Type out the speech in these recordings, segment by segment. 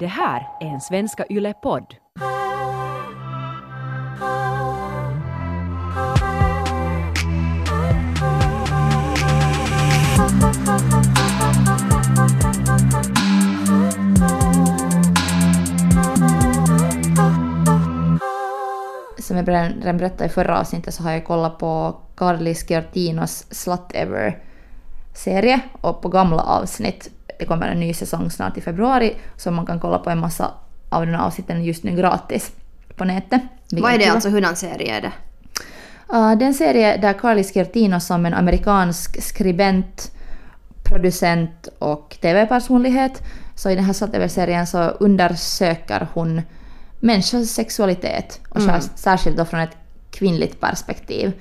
Det här är en Svenska Yle-podd. Som jag redan berättade i förra avsnittet så har jag kollat på Carly Sciortinos Slut Ever-serie och på gamla avsnitt. Det kommer en ny säsong snart i februari så man kan kolla på en massa av de här avsnitten just nu gratis på nätet. Vad är det alltså, hurdan serie är det? Uh, det är en serie där Carly Sciortino som en amerikansk skribent, producent och TV-personlighet, så i den här Ever-serien så undersöker hon människors sexualitet och Mm. särskilt då från ett kvinnligt perspektiv.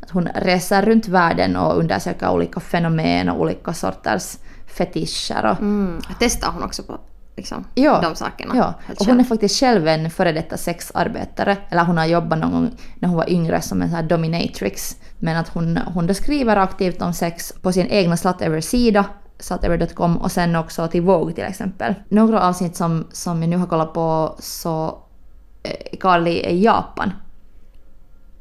Att hon reser runt världen och undersöker olika fenomen och olika sorters fetischer. Och, Mm. Testar hon också på liksom, Ja, de sakerna? Ja, och hon är faktiskt själv en före detta sexarbetare. Eller hon har jobbat någon gång när hon var yngre som en sån här dominatrix. Men att hon, hon då skriver aktivt om sex på sin egna Slutever-sida, slutever.com och sen också till Vogue till exempel. Några avsnitt som, som jag nu har kollat på så eh, Carly är i Japan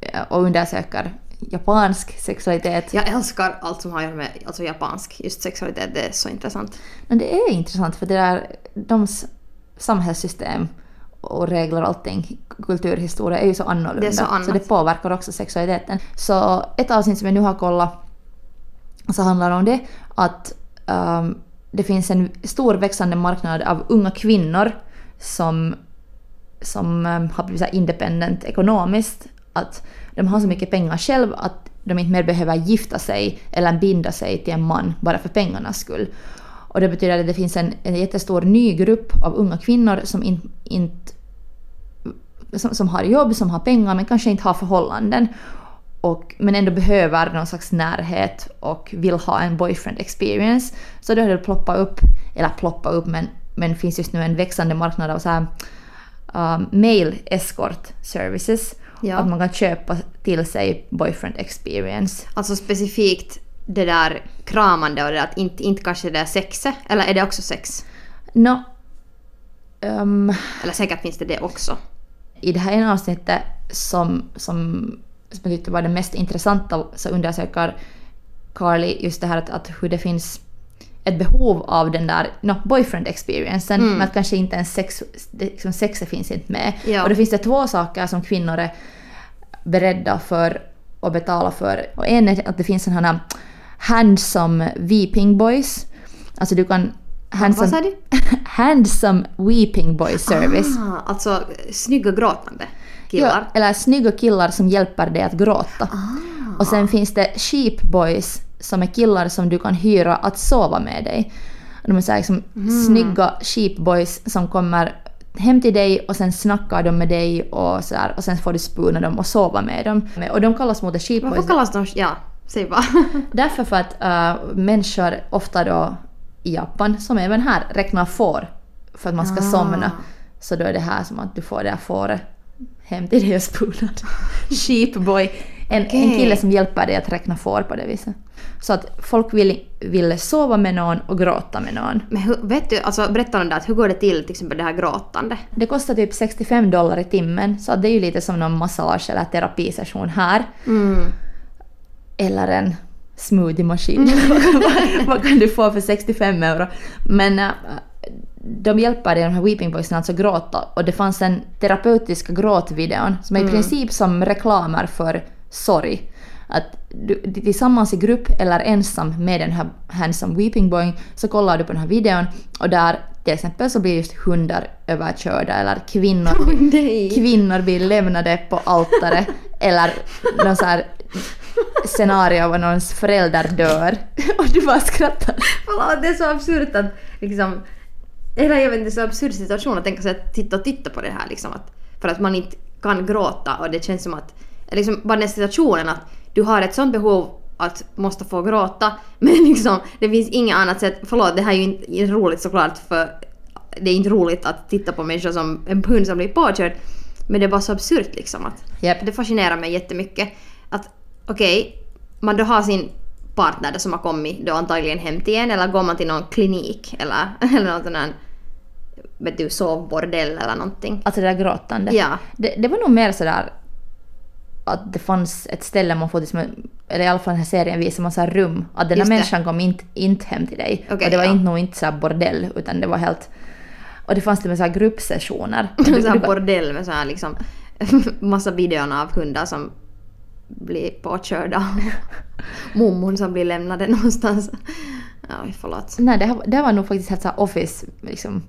eh, och undersöker japansk sexualitet. Jag älskar allt som har att göra med alltså japansk just sexualitet. Det är så intressant. Men det är intressant för det där, de samhällssystem och regler och allting, kulturhistoria är ju så annorlunda. Det så annat. det påverkar också sexualiteten. Så ett avsnitt som jag nu har kollat så handlar om det att ehm, det finns en stor växande marknad av unga kvinnor som, som ehm, har blivit så independent ekonomiskt. Att de har så mycket pengar själv att de inte mer behöver gifta sig eller binda sig till en man bara för pengarnas skull. Och det betyder att det finns en, en jättestor ny grupp av unga kvinnor som inte in, som, som har jobb, som har pengar men kanske inte har förhållanden. Och, men ändå behöver någon slags närhet och vill ha en boyfriend experience. Så då har det ploppat upp, eller ploppat upp men, men finns just nu en växande marknad av så här um, mail escort services. Ja. Att man kan köpa till sig boyfriend experience. Alltså specifikt det där kramande och det där att inte, inte kanske det där sexet. Eller är det också sex? Nå, ehm, Eller säkert finns det det också. i det här ena avsnittet som, som, som jag tyckte var det mest intressanta så undersöker Carly just det här att, att hur det finns ett behov av den där no, boyfriend experiencen Mm. men att kanske inte ens sex, liksom sexet finns inte med. Ja. Och då finns det två saker som kvinnor är beredda för att betala för. Och en är att det finns sådana här handsome weeping boys. Alltså du kan... Vad sa du? handsome weeping boy service. Ah, alltså snygga gråtande killar. Ja, eller snygga killar som hjälper dig att gråta. Ah. Och sen finns det sheep boys som är killar som du kan hyra att sova med dig. De är så här liksom Mm. snygga sheep boys som kommer hem till dig och sen snackar de med dig och så här, och sen får du spuna dem och sova med dem. Och de kallas mot sheep Varför kallas de... Ja, säg bara. därför för att äh, människor ofta då i Japan, som även här, räknar får för att man ska Ah. somna. Så då är det här som att du får det här fåret hem till dig och spunad. Sheepboy. En, en Okej. kille som hjälper dig att räkna får på det viset. Så att folk vill, vill sova med någon och gråta med någon. Men hur, vet du, alltså berätta om det att hur går det till till exempel det här gråtande? Det kostar typ 65 dollar i timmen, så att det är ju lite som någon massage eller terapisession här. Mm. Eller en smoothie-maskin. vad, vad kan du få för 65 euro? Men äh, de hjälper dig, de här Weeping Boysen, alltså gråta. Och det fanns en terapeutiska gråtvideon som är i princip som reklamer för sorg. Att du, tillsammans i grupp eller ensam med den här handsome Weeping Boy så kollar du på den här videon och där till exempel så blir just hundar överkörda eller kvinnor, nej. kvinnor blir lämnade på altaret eller någon så här scenario var någons förälder dör och du bara skrattar. Förlåt, det är så absurt att liksom... Eller jag vet inte, det är så absurd situation att tänka sig att titta och titta på det här liksom. Att, för att man inte kan gråta och det känns som att... Liksom bara den situationen att du har ett sånt behov att måste få gråta men liksom det finns inget annat sätt. Förlåt, det här är ju inte roligt såklart för det är inte roligt att titta på människor som en hund som blir påkörd. Men det är bara så absurt liksom att Japp. det fascinerar mig jättemycket. Att okej, man då har sin partner som har kommit då antagligen hem till en eller går man till någon klinik eller, eller någon sån här vet du, sovbordell eller någonting. Alltså det där gråtande. Ja. Det, det var nog mer sådär att det fanns ett ställe man får, liksom, eller i alla fall den här serien visar man så rum, att den här Just det. människan kom inte, inte hem till dig. Okej, och det var ja. inte nog inte så bordell, utan det var helt... Och det fanns till och med så här gruppsessioner. Du- sån här bordell med så här liksom massa videon av hundar som blir påkörda. Mommon som blir lämnade någonstans. Ja, förlåt. Nej, det, här- det här var nog faktiskt helt så office, liksom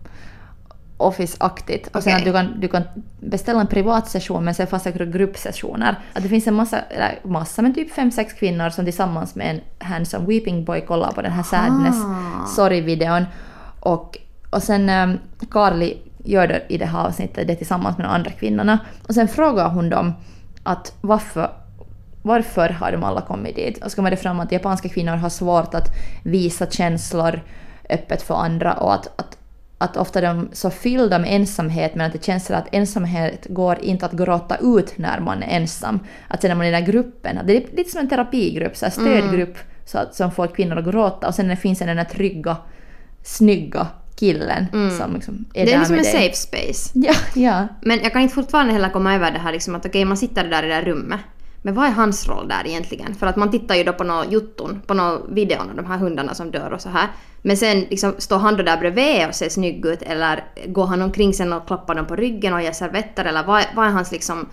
Office-aktigt. Och sen Okej. att du kan, du kan beställa en privat session men sen också gruppsessioner. Att det finns en massa, eller massa men typ fem sex kvinnor som tillsammans med en handsome weeping boy kollar på den här sadness Ah. sorry-videon. Och, och sen um, Carly gör det i det här avsnittet det tillsammans med de andra kvinnorna. Och sen frågar hon dem att varför varför har de alla kommit dit? Och så kommer det fram att japanska kvinnor har svårt att visa känslor öppet för andra och att, att, att ofta de är så fyllda med ensamhet men att det känns som att ensamhet går inte att gråta ut när man är ensam. Att sen när man är i den här gruppen, att det är lite som en terapigrupp, så här stödgrupp så att, som får kvinnor att gråta och sen det finns den där trygga, snygga killen som liksom är Det är där liksom med en dig. safe space. Ja, ja. Men jag kan inte fortfarande heller komma över det här liksom att okej, man sitter där i det där rummet. Men vad är hans roll där egentligen? För att man tittar ju då på några jotton, på några videon av de här hundarna som dör och så här. Men sen liksom, står han då där bredvid och ser snygg ut eller går han omkring sen och klappar dem på ryggen och ger servetter eller vad, vad är hans liksom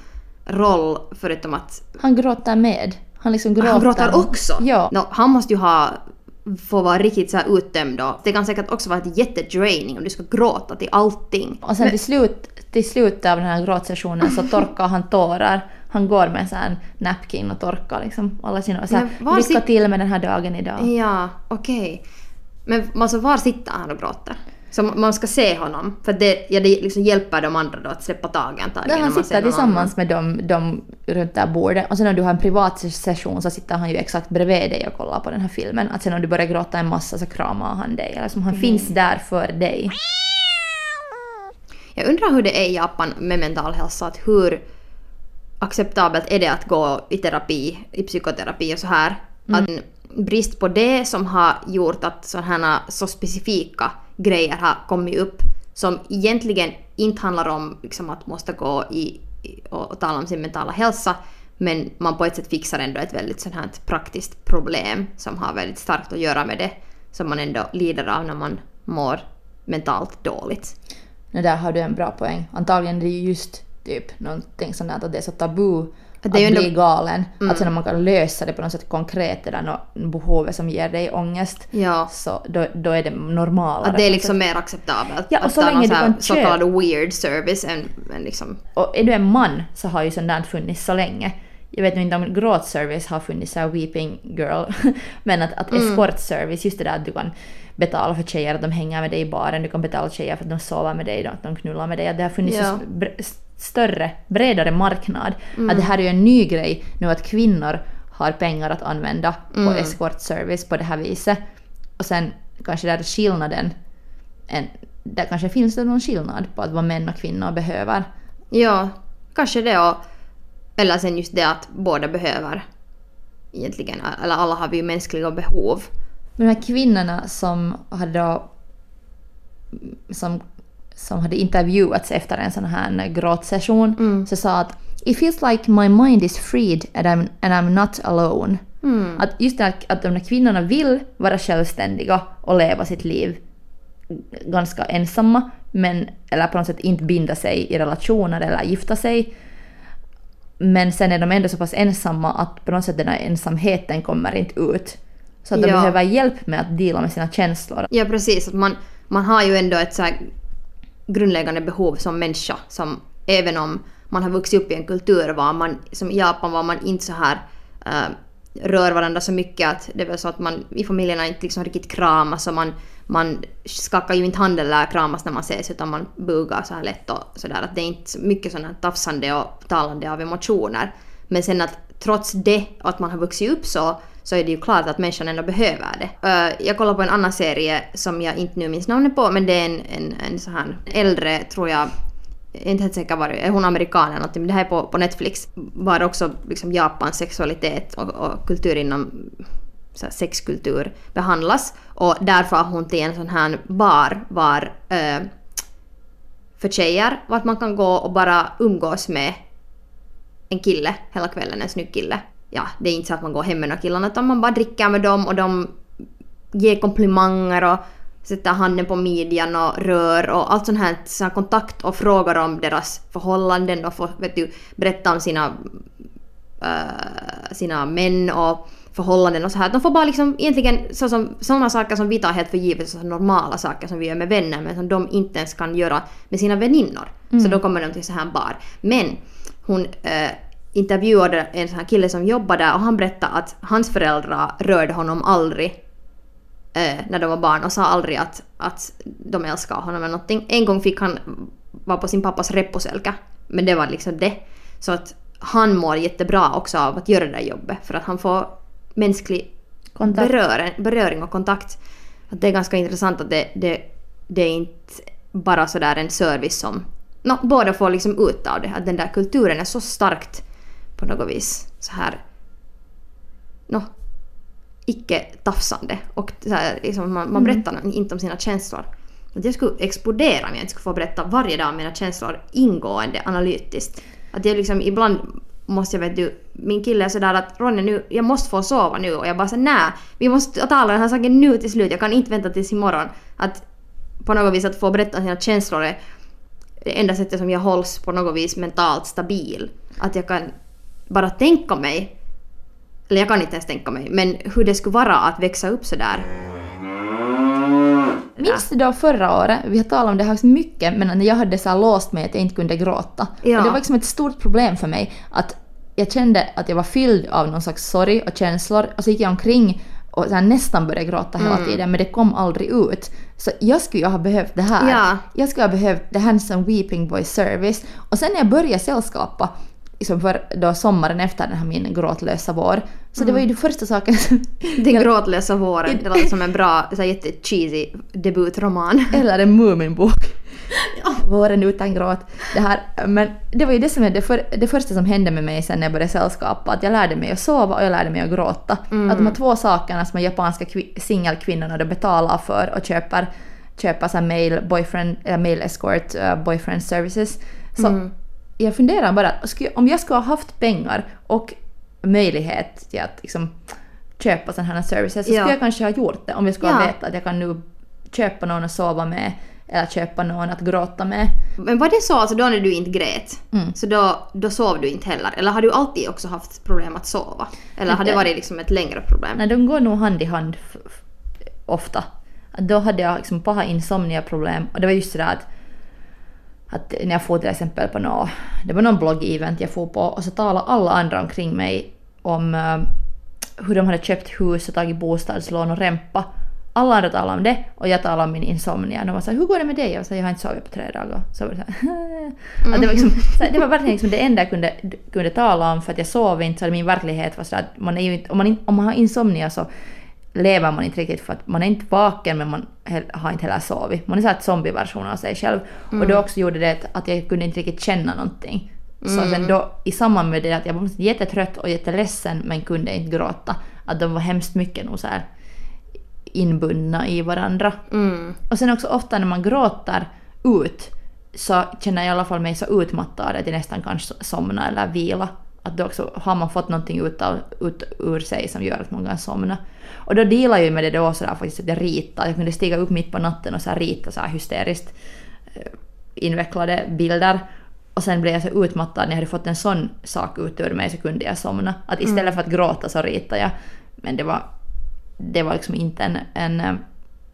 roll förutom att Han gråter med. Han liksom gråter. han gråter också? Ja. Nå, han måste ju ha få vara riktigt så här uttömd då. Det kan säkert också vara ett jättedraining om du ska gråta till allting. Och sen till, slut, till slutet av den här gråtsessionen så torkar han tårar. Han går med en sån här napkin och torkar liksom alla sina... Så här, Lycka sit- till med den här dagen idag. Ja, okej. Men alltså var sitter han och gråter? Så man ska se honom, för det, ja, det liksom hjälper de andra då att släppa taget. Där han sitter tillsammans med dem, dem runt det här bordet. Och sen om du har en privat session så sitter han ju exakt bredvid dig och kollar på den här filmen. Att sen om du börjar gråta en massa så kramar han dig. Eller som han Mm. finns där för dig. Jag undrar hur det är i Japan med mental hälsa, att hur acceptabelt är det att gå i terapi, i psykoterapi och så här. Att en brist på det som har gjort att sådana så specifika grejer har kommit upp som egentligen inte handlar om liksom, att måste gå i, och, och tala om sin mentala hälsa men man på ett sätt fixar ändå ett väldigt sånt här praktiskt problem som har väldigt starkt att göra med det som man ändå lider av när man mår mentalt dåligt. Det där har du en bra poäng. Antagligen är det ju just typ någonting sånt där att det är så tabu att, ändå- bli galen. Mm. Att sen om man kan lösa det på något sätt konkret, det där behovet som ger dig ångest, Ja. så då, då är det normalare. Att det är liksom mer acceptabelt. Ja, och att så länge du kan så kallad weird service än, än liksom... Och är du en man så har ju sånt där funnits så länge. Jag vet inte om gråtservice har funnits, så här weeping girl, men att, att Mm. eskortservice, just det där att du kan betala för tjejer att de hänger med dig i baren, du kan betala tjejer för att de sover med dig, att de knullar med dig. Att det har funnits Ja. så större, bredare marknad. Mm. Att det här är ju en ny grej nu att kvinnor har pengar att använda Mm. på eskortservice på det här viset. Och sen kanske där är skillnaden, en, där kanske finns det någon skillnad på att vad män och kvinnor behöver. Ja, kanske det och... Eller sen just det att båda behöver egentligen, eller alla har vi ju mänskliga behov. Men de här kvinnorna som hade då, som, som hade intervjuats efter en sån här gråtsession Mm. så sa att It feels like my mind is freed and I'm, and I'm not alone. Mm. Att just det att de här kvinnorna vill vara självständiga och leva sitt liv ganska ensamma, men, eller på något sätt inte binda sig i relationer eller gifta sig. Men sen är de ändå så pass ensamma att på något sätt den här ensamheten kommer inte ut. Så att de Ja. behöver hjälp med att dela med sina känslor. Ja, precis. Att man, man har ju ändå ett så här grundläggande behov som människa. Som även om man har vuxit upp i en kultur var man, som i Japan var man inte så här uh, rör varandra så mycket att det är väl så att man i familjerna inte liksom riktigt kramas och man, man skakar ju inte hand eller kramas när man ses utan man bugar så här lätt och sådär att det är inte så mycket sådant här tafsande och talande av emotioner. Men sen att trots det, att man har vuxit upp så, så är det ju klart att människan ändå behöver det. Eh, jag kollar på en annan serie som jag inte nu minns namnet på, men det är en, en, en så här äldre, tror jag, jag är inte helt säker var det är hon amerikan eller någonting, men det här är på, på Netflix. Var också liksom Japans sexualitet och, och kultur inom så här, sexkultur behandlas. Och därför har hon till en sån här bar var eh, för tjejer vart man kan gå och bara umgås med en kille hela kvällen, en snygg kille. Ja, det är inte så att man går hem med några killarna utan man bara dricker med dem och de ger komplimanger och sätter handen på midjan och rör och allt sånt här, så här kontakt och frågar om deras förhållanden och får, vet du, berätta om sina, äh, sina män och förhållanden och så här. De får bara liksom egentligen så som, sådana saker som vi tar helt för givet, så normala saker som vi gör med vänner men som de inte ens kan göra med sina väninnor. Så då kommer de till så här bar. Men hon äh, intervjuade en sån här kille som jobbar där och han berättade att hans föräldrar rörde honom aldrig eh, när de var barn och sa aldrig att, att de älskar honom eller någonting. En gång fick han vara på sin pappas reposölka, men det var liksom det. Så att han mår jättebra också av att göra det där jobbet för att han får mänsklig berör, beröring och kontakt. Att det är ganska intressant att det, det, det är inte bara sådär en service som no, båda får liksom ut av det. Att den där kulturen är så starkt på något vis så här no, icke-tafsande. Och så här, liksom, man, man berättar inte om sina känslor. Att jag skulle explodera om jag inte skulle få berätta varje dag om mina känslor ingående, analytiskt. Att jag liksom ibland måste jag vet du, min kille är sådär att Ronja nu, jag måste få sova nu och jag bara såhär nej, vi måste tala den här saken nu till slut, jag kan inte vänta tills imorgon. Att på något vis att få berätta sina känslor är det enda sättet som jag hålls på något vis mentalt stabil. Att jag kan bara tänka mig, eller jag kan inte ens tänka mig, men hur det skulle vara att växa upp sådär. Minns du då förra året, vi har talat om det här så mycket, men när jag hade så här låst mig att jag inte kunde gråta. Ja. Och det var liksom ett stort problem för mig att jag kände att jag var fylld av någon slags sorg och känslor och så gick jag omkring och så här nästan började gråta hela Mm. tiden men det kom aldrig ut. Så jag skulle ju ha behövt det här. Ja. Jag skulle ha behövt det här som Weeping Boy service. Och sen när jag började sällskapa liksom för då sommaren efter den här min gråtlösa vår. Så det var ju Mm. det första saken. Den gråtlösa våren. Det låter som en bra, så jättecheesy debutroman. Eller en Muminbok. Våren utan gråt. Det här, men det var ju det som är det, för, det första som hände med mig sen när jag började sällskapa. Att jag lärde mig att sova och jag lärde mig att gråta. Att de här två sakerna som de japanska kvi- singelkvinnorna då betalar för och köper, köper så här mail, boyfriend, äh, mail escort, uh, boyfriend services. Så jag funderar bara, om jag skulle ha haft pengar och möjlighet till att liksom, köpa sådana här services så Ja. skulle jag kanske ha gjort det om jag skulle ha Ja. vetat att jag kan nu köpa någon att sova med eller köpa någon att gråta med. Men var det så alltså då när du inte grät? Mm. Så då, då sov du inte heller? Eller har du alltid också haft problem att sova? Eller har det varit liksom ett längre problem? Nej, de går nog hand i hand ofta. Då hade jag liksom paha insomnia-problem och det var just sådär att, att när jag får till exempel på nå, det var någon blogg-event jag får på och så talade alla andra omkring mig om eh, hur de hade köpt hus och tagit bostadslån och rempa. Alla andra talade om det och jag talade om min insomnia. De var såhär, hur går det med dig? Jag sa, jag har inte sovit på tre dagar. Så var det, så här, det, var liksom, det var verkligen liksom det enda jag kunde, kunde tala om för att jag sov inte. Så min verklighet var sådär att man är ju inte, om, man, in- om man har insomnia så lever man inte riktigt för att man är inte vaken men man har inte heller sovit. Man är såhär zombieversion av sig själv. Och det också gjorde det att jag kunde inte riktigt känna någonting. Så sen då i samband med det att jag var jättetrött och jätteledsen men kunde inte gråta. Att de var hemskt mycket nog så här inbundna i varandra. Mm. Och sen också ofta när man gråter ut så känner jag i alla fall mig så utmattad att jag nästan kan so- somna eller vila. Att då också har man fått någonting ut, av, ut ur sig som gör att man kan somna. Och då delar jag med det då sådär faktiskt att jag ritar. Jag kunde stiga upp mitt på natten och så rita så här hysteriskt eh, invecklade bilder. Och sen blev jag så utmattad när jag hade fått en sån sak ut ur mig så kunde jag somna. Att istället för att gråta så ritade jag. Men det var, det var liksom inte en, en eh,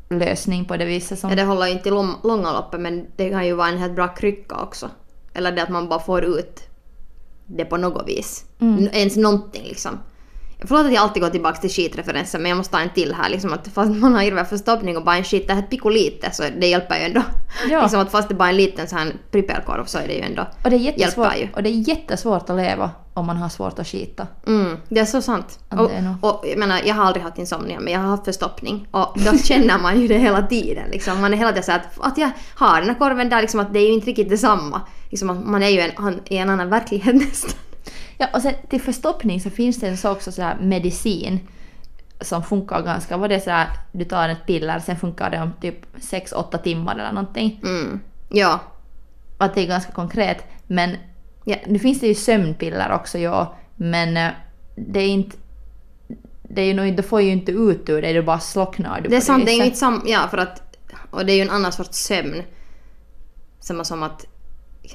lösning på det viset som... Ja, det håller ju inte i lång- långa loppet men det kan ju vara en helt bra krycka också. Eller det att man bara får ut det på något vis. N- ens någonting liksom. Förlåt att jag alltid går tillbaka till skitreferenser men jag måste ta en till här liksom att fast man har irrvär förstoppning och bara en skit, det här pikolite så det hjälper ju ändå. Ja. liksom att fast det bara är en liten sån här prippelkorv så är det ju ändå Och det, är jättesvårt, ju. och det är jättesvårt att leva om man har svårt att skita. Mm, det är så sant. Och, är och jag menar, jag har aldrig haft insomnia men jag har haft förstoppning och då känner man ju det hela tiden. Liksom. Man är hela tiden såhär att, att jag har den här korven där, liksom, att det är ju inte riktigt detsamma. Liksom, man är ju en, i en annan verklighet nästan. Ja, och sen till förstoppning så finns det så också så här medicin som funkar ganska... Vad det är så här, du tar ett piller, sen funkar det om typ 6-8 timmar eller någonting. Mm. Ja. att det är ganska konkret. Men ja, nu finns det ju sömnpiller också, ja, men eh, det är inte... Det är ju nog, du får ju inte ut ur det, du bara slocknar du Det är sant, det är ju inte sam... Ja, för att... Och det är ju en annan sorts sömn. Samma som att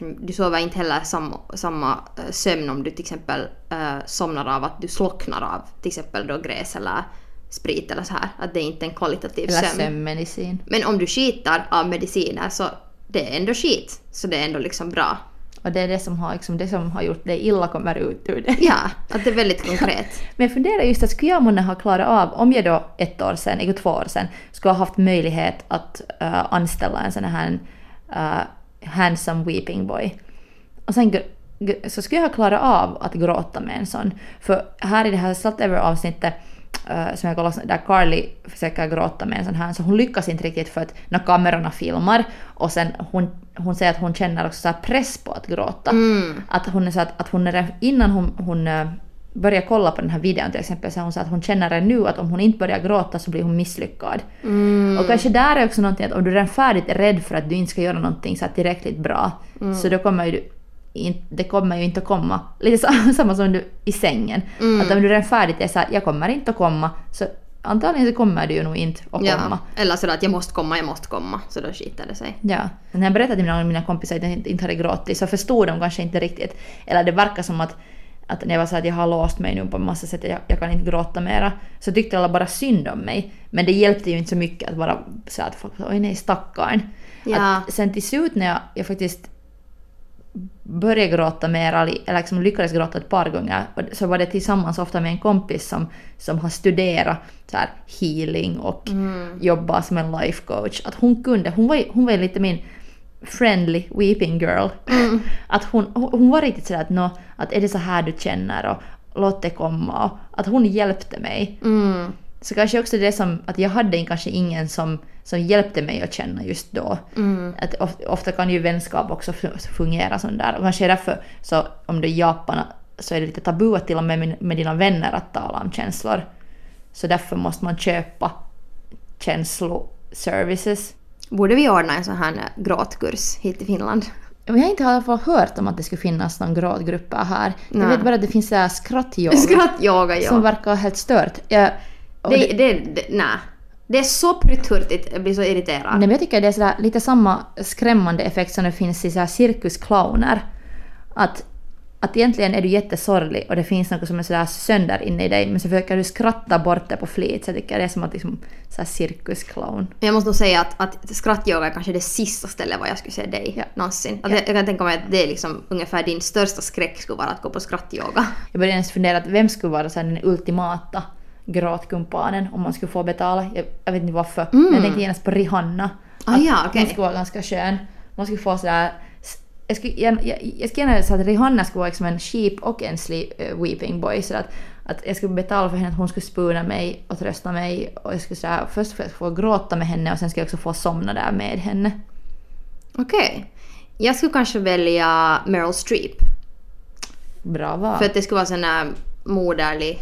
du sover inte heller samma, samma eh, sömn om du till exempel eh, somnar av att du slocknar av till exempel då gräs eller sprit eller så här. Att det är inte en kvalitativ Eller sömn. sömnmedicin. Men om du skitar av mediciner så det är ändå skit. Så det är ändå liksom bra. Och det är det som har, liksom, det som har gjort det illa kommer ut ur det. Ja, att det är väldigt konkret. Men jag funderar just att skulle jag månne ha klarat av, om jag då ett år sedan, eller två år sedan, skulle ha haft möjlighet att eh, anställa en sån här uh, handsome weeping boy. Och sen så skulle jag ha klarat av att gråta med en sån. För här i det här Slut Ever avsnittet eh, som jag kollade, där Carly försöker gråta med en sån här, så hon lyckas inte riktigt för att när kamerorna filmar och sen hon, hon säger att hon känner också så press på att gråta. Mm. Att hon är så att, att hon är, innan hon, hon börjar kolla på den här videon till exempel så hon sa att hon känner redan nu att om hon inte börjar gråta så blir hon misslyckad. Mm. Och kanske där är också någonting att om du redan färdigt är rädd för att du inte ska göra någonting så tillräckligt bra Mm. så då kommer ju in, det kommer ju inte att komma. Lite samma som du i sängen. Mm. Att om du redan färdigt är så här, jag kommer inte att komma så antagligen så kommer du ju nog inte att Ja. komma. Eller sådär att jag måste komma, jag måste komma. Så då skiter det sig. Ja. Men när jag berättade till mina, mina kompisar att jag inte, inte hade gråtit så förstod de kanske inte riktigt. Eller det verkar som att, att när jag var så att jag har låst mig nu på massa sätt, jag, jag kan inte gråta mera, så tyckte alla bara synd om mig. Men det hjälpte ju inte så mycket att bara säga att folk oj nej stackarn. Ja. Att sen till slut när jag, jag faktiskt började gråta mer, eller liksom lyckades gråta ett par gånger, så var det tillsammans ofta med en kompis som, som har studerat så här healing och jobbat som en life coach. Att hon kunde, hon var, hon var lite min friendly weeping girl. Att hon, hon var riktigt sådär att, nå, att är det så här du känner och låt det komma. Och att hon hjälpte mig. Mm. Så kanske också det som att jag hade kanske ingen som, som hjälpte mig att känna just då. Mm. Att of, ofta kan ju vänskap också fu- fungera sån där. Och kanske är därför så om du är i Japan så är det lite tabu att till och med med, med dina vänner att tala om känslor. Så därför måste man köpa känsloservices. Borde vi ordna en sån här gråtkurs hit till Finland? Jag har inte i alla fall hört om att det skulle finnas någon gråtgrupper här. Jag Nej. vet bara att det finns så här skrattyoga Skrattyoga, ja. som verkar helt stört. Jag, och Det, det, det, nej. Det är så pruttturtigt, jag blir så irriterad. Nej, men jag tycker det är sådär, lite samma skrämmande effekt som det finns i så här cirkusclowner. Att, att egentligen är du jättesorglig och det finns något som är sådär sönder inne i dig men så försöker du skratta bort det på flit. Så jag tycker det är som att liksom så här cirkusclown. Jag måste nog säga att, att skrattyoga är kanske det sista stället var jag skulle se dig Ja. någonsin. Att jag, jag kan tänka mig att det är liksom ungefär din största skräck skulle vara att gå på skrattyoga. Jag började ens fundera att vem skulle vara den ultimata gråtkumpanen om man skulle få betala. Jag, jag vet inte varför. Men jag tänkte genast på Rihanna. Ah, ja, Hon okej. skulle vara ganska skön. Man skulle få sådär... Jag skulle, gärna- jag, jag skulle gärna säga att Rihanna skulle vara liksom en sheep och en sleep, eh, weeping boy. Så att, att jag skulle betala för henne att hon skulle spuna mig och trösta mig. Och jag skulle sådär, först få- få gråta med henne och sen skulle jag också få somna där med henne. Okej. Jag skulle kanske välja Meryl Streep. Bra val. För att det skulle vara sån här moderlig...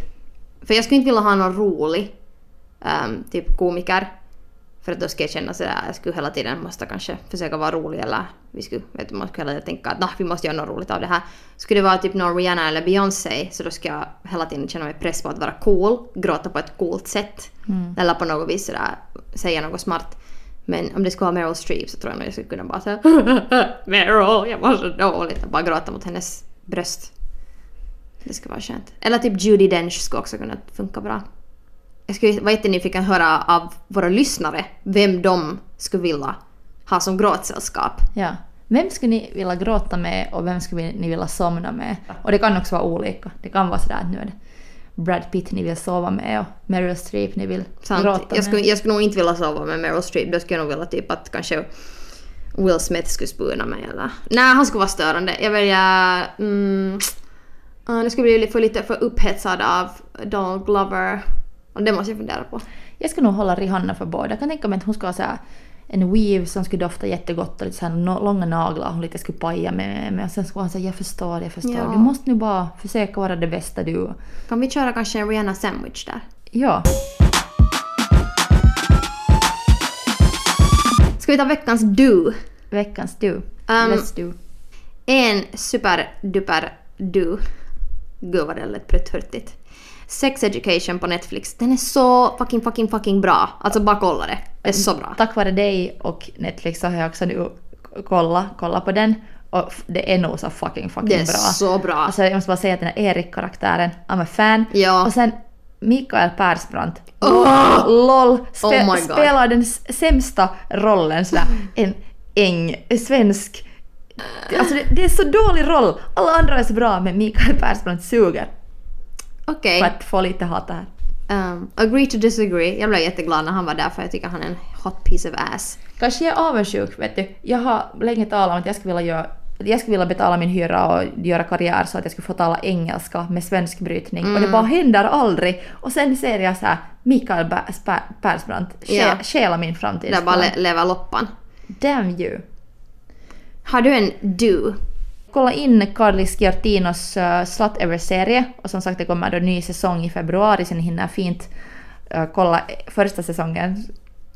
För jag skulle inte vilja ha någon rolig ehm, typ komiker. För att då skulle jag känna sådär, jag skulle hela tiden måste kanske försöka vara rolig eller vi skulle, vet man skulle hela tiden tänka att nah, vi måste göra något roligt av det här. Skulle det vara typ någon Rihanna eller Beyoncé så då ska jag hela tiden känna mig press på att vara cool, gråta på ett coolt sätt. Eller på något vis sådär säga något smart. Men om det skulle vara Meryl Streep så tror jag nog jag skulle kunna bara säga Meryl, jag mår så dåligt och bara gråta mot hennes bröst. Det skulle vara skönt. Eller typ Judi Dench skulle också kunna funka bra. Jag skulle vara jättenyfiken att höra av våra lyssnare vem de skulle vilja ha som gråtsällskap. Ja. Vem skulle ni vilja gråta med och vem skulle ni vilja somna med? Och det kan också vara olika. Det kan vara sådär att nu är det Brad Pitt ni vill sova med och Meryl Streep ni vill Sant? gråta Jag skulle, med. jag skulle nog inte vilja sova med Meryl Streep. Då skulle jag nog vilja typ att kanske Will Smith skulle spuna mig eller... Nej, han skulle vara störande. Jag väljer... Mm, uh, nu skulle jag bli för lite för upphetsad av Donald Glover. Och det måste jag fundera på. Jag skulle nog hålla Rihanna för båda. Jag kan tänka mig att hon skulle ha så en weave som skulle dofta jättegott och lite så här långa naglar hon lite skulle paja med. Och sen skulle hon säga jag förstår, jag förstår. Ja. Du måste nu bara försöka vara det bästa du. Kan vi köra kanske en Rihanna sandwich där? Ja. Ska vi ta veckans do? veckans du. Um, Let's do. En superduper du. Gud vad det lät prutthurtigt. Sex Education på Netflix. Den är så fucking fucking fucking bra. Alltså bara kolla det. Det är så bra. Tack vare dig och Netflix så har jag också nu kollat kolla på den. Och det är nog så fucking fucking Det är bra. så bra. Alltså jag måste bara säga att den här Erik-karaktären, I'm a fan. Ja. Och sen Mikael Persbrandt. Oh! LOL! Spe- Oh my God. spelar den sämsta rollen sådär. En äng, svensk... Alltså det, det är så dålig roll. Alla andra är så bra men Mikael Persbrandt suger. Okej. För att få lite hat här. Um, agree to disagree. Jag blev jätteglad när han var där för jag tycker han är en hot piece of ass. Kanske jag är avundsjuk, vet du. Jag har länge talat om att jag skulle vilja göra jag skulle vilja betala min hyra och göra karriär så att jag skulle få tala engelska med svensk brytning och det Mm. bara händer aldrig. Och sen ser jag så här Mikael Persbrandt stjäla min Där bara framtidsplan. le- lever loppan. Damn you! Har du en du? Kolla in Carly Sciortinos uh, eh, Slut Ever-serie och som sagt det kommer då en ny säsong i februari så ni hinner fint uh, kolla första säsongen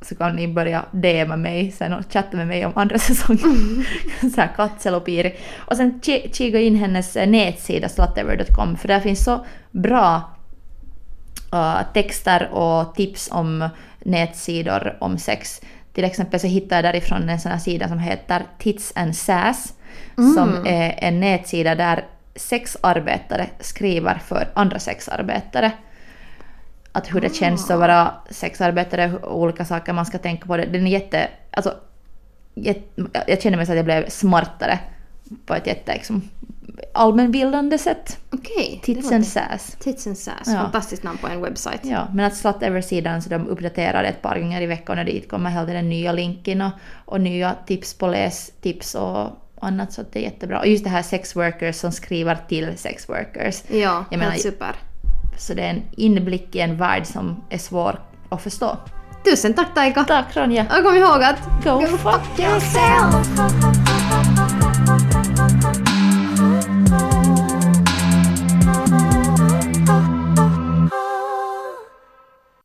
så kan ni börja DMa mig sen och chatta med mig om andra säsongen. så här katselopiri. Och sen kika in hennes eh, nätsida slutever.com för där finns så bra uh, texter och tips om nätsidor om sex. Till exempel så hittade jag därifrån en sån här sida som heter Tits and Sass som är en nätsida där sexarbetare skriver för andra sexarbetare. Att hur det känns att vara sexarbetare och olika saker man ska tänka på. Det. Den är jätte... Alltså, jag känner mig så att jag blev smartare på ett jätte liksom, allmänbildande sätt. Okej. Tits and Sass. Tits and Sass. Ja. Fantastiskt namn på en webbsajt. Ja, men att Slut Ever-sidan så de uppdaterar det ett par gånger i veckan och dit kommer hela tiden nya länken och, och nya tips på lästips och annat så att det är jättebra. Och just det här sex workers som skriver till sex workers. Ja, Jag menar- super. Så det är en inblick i en värld som är svår att förstå. Tusen tack Taika! Tack Ronja! Och kom ihåg att... Go fuck yourself!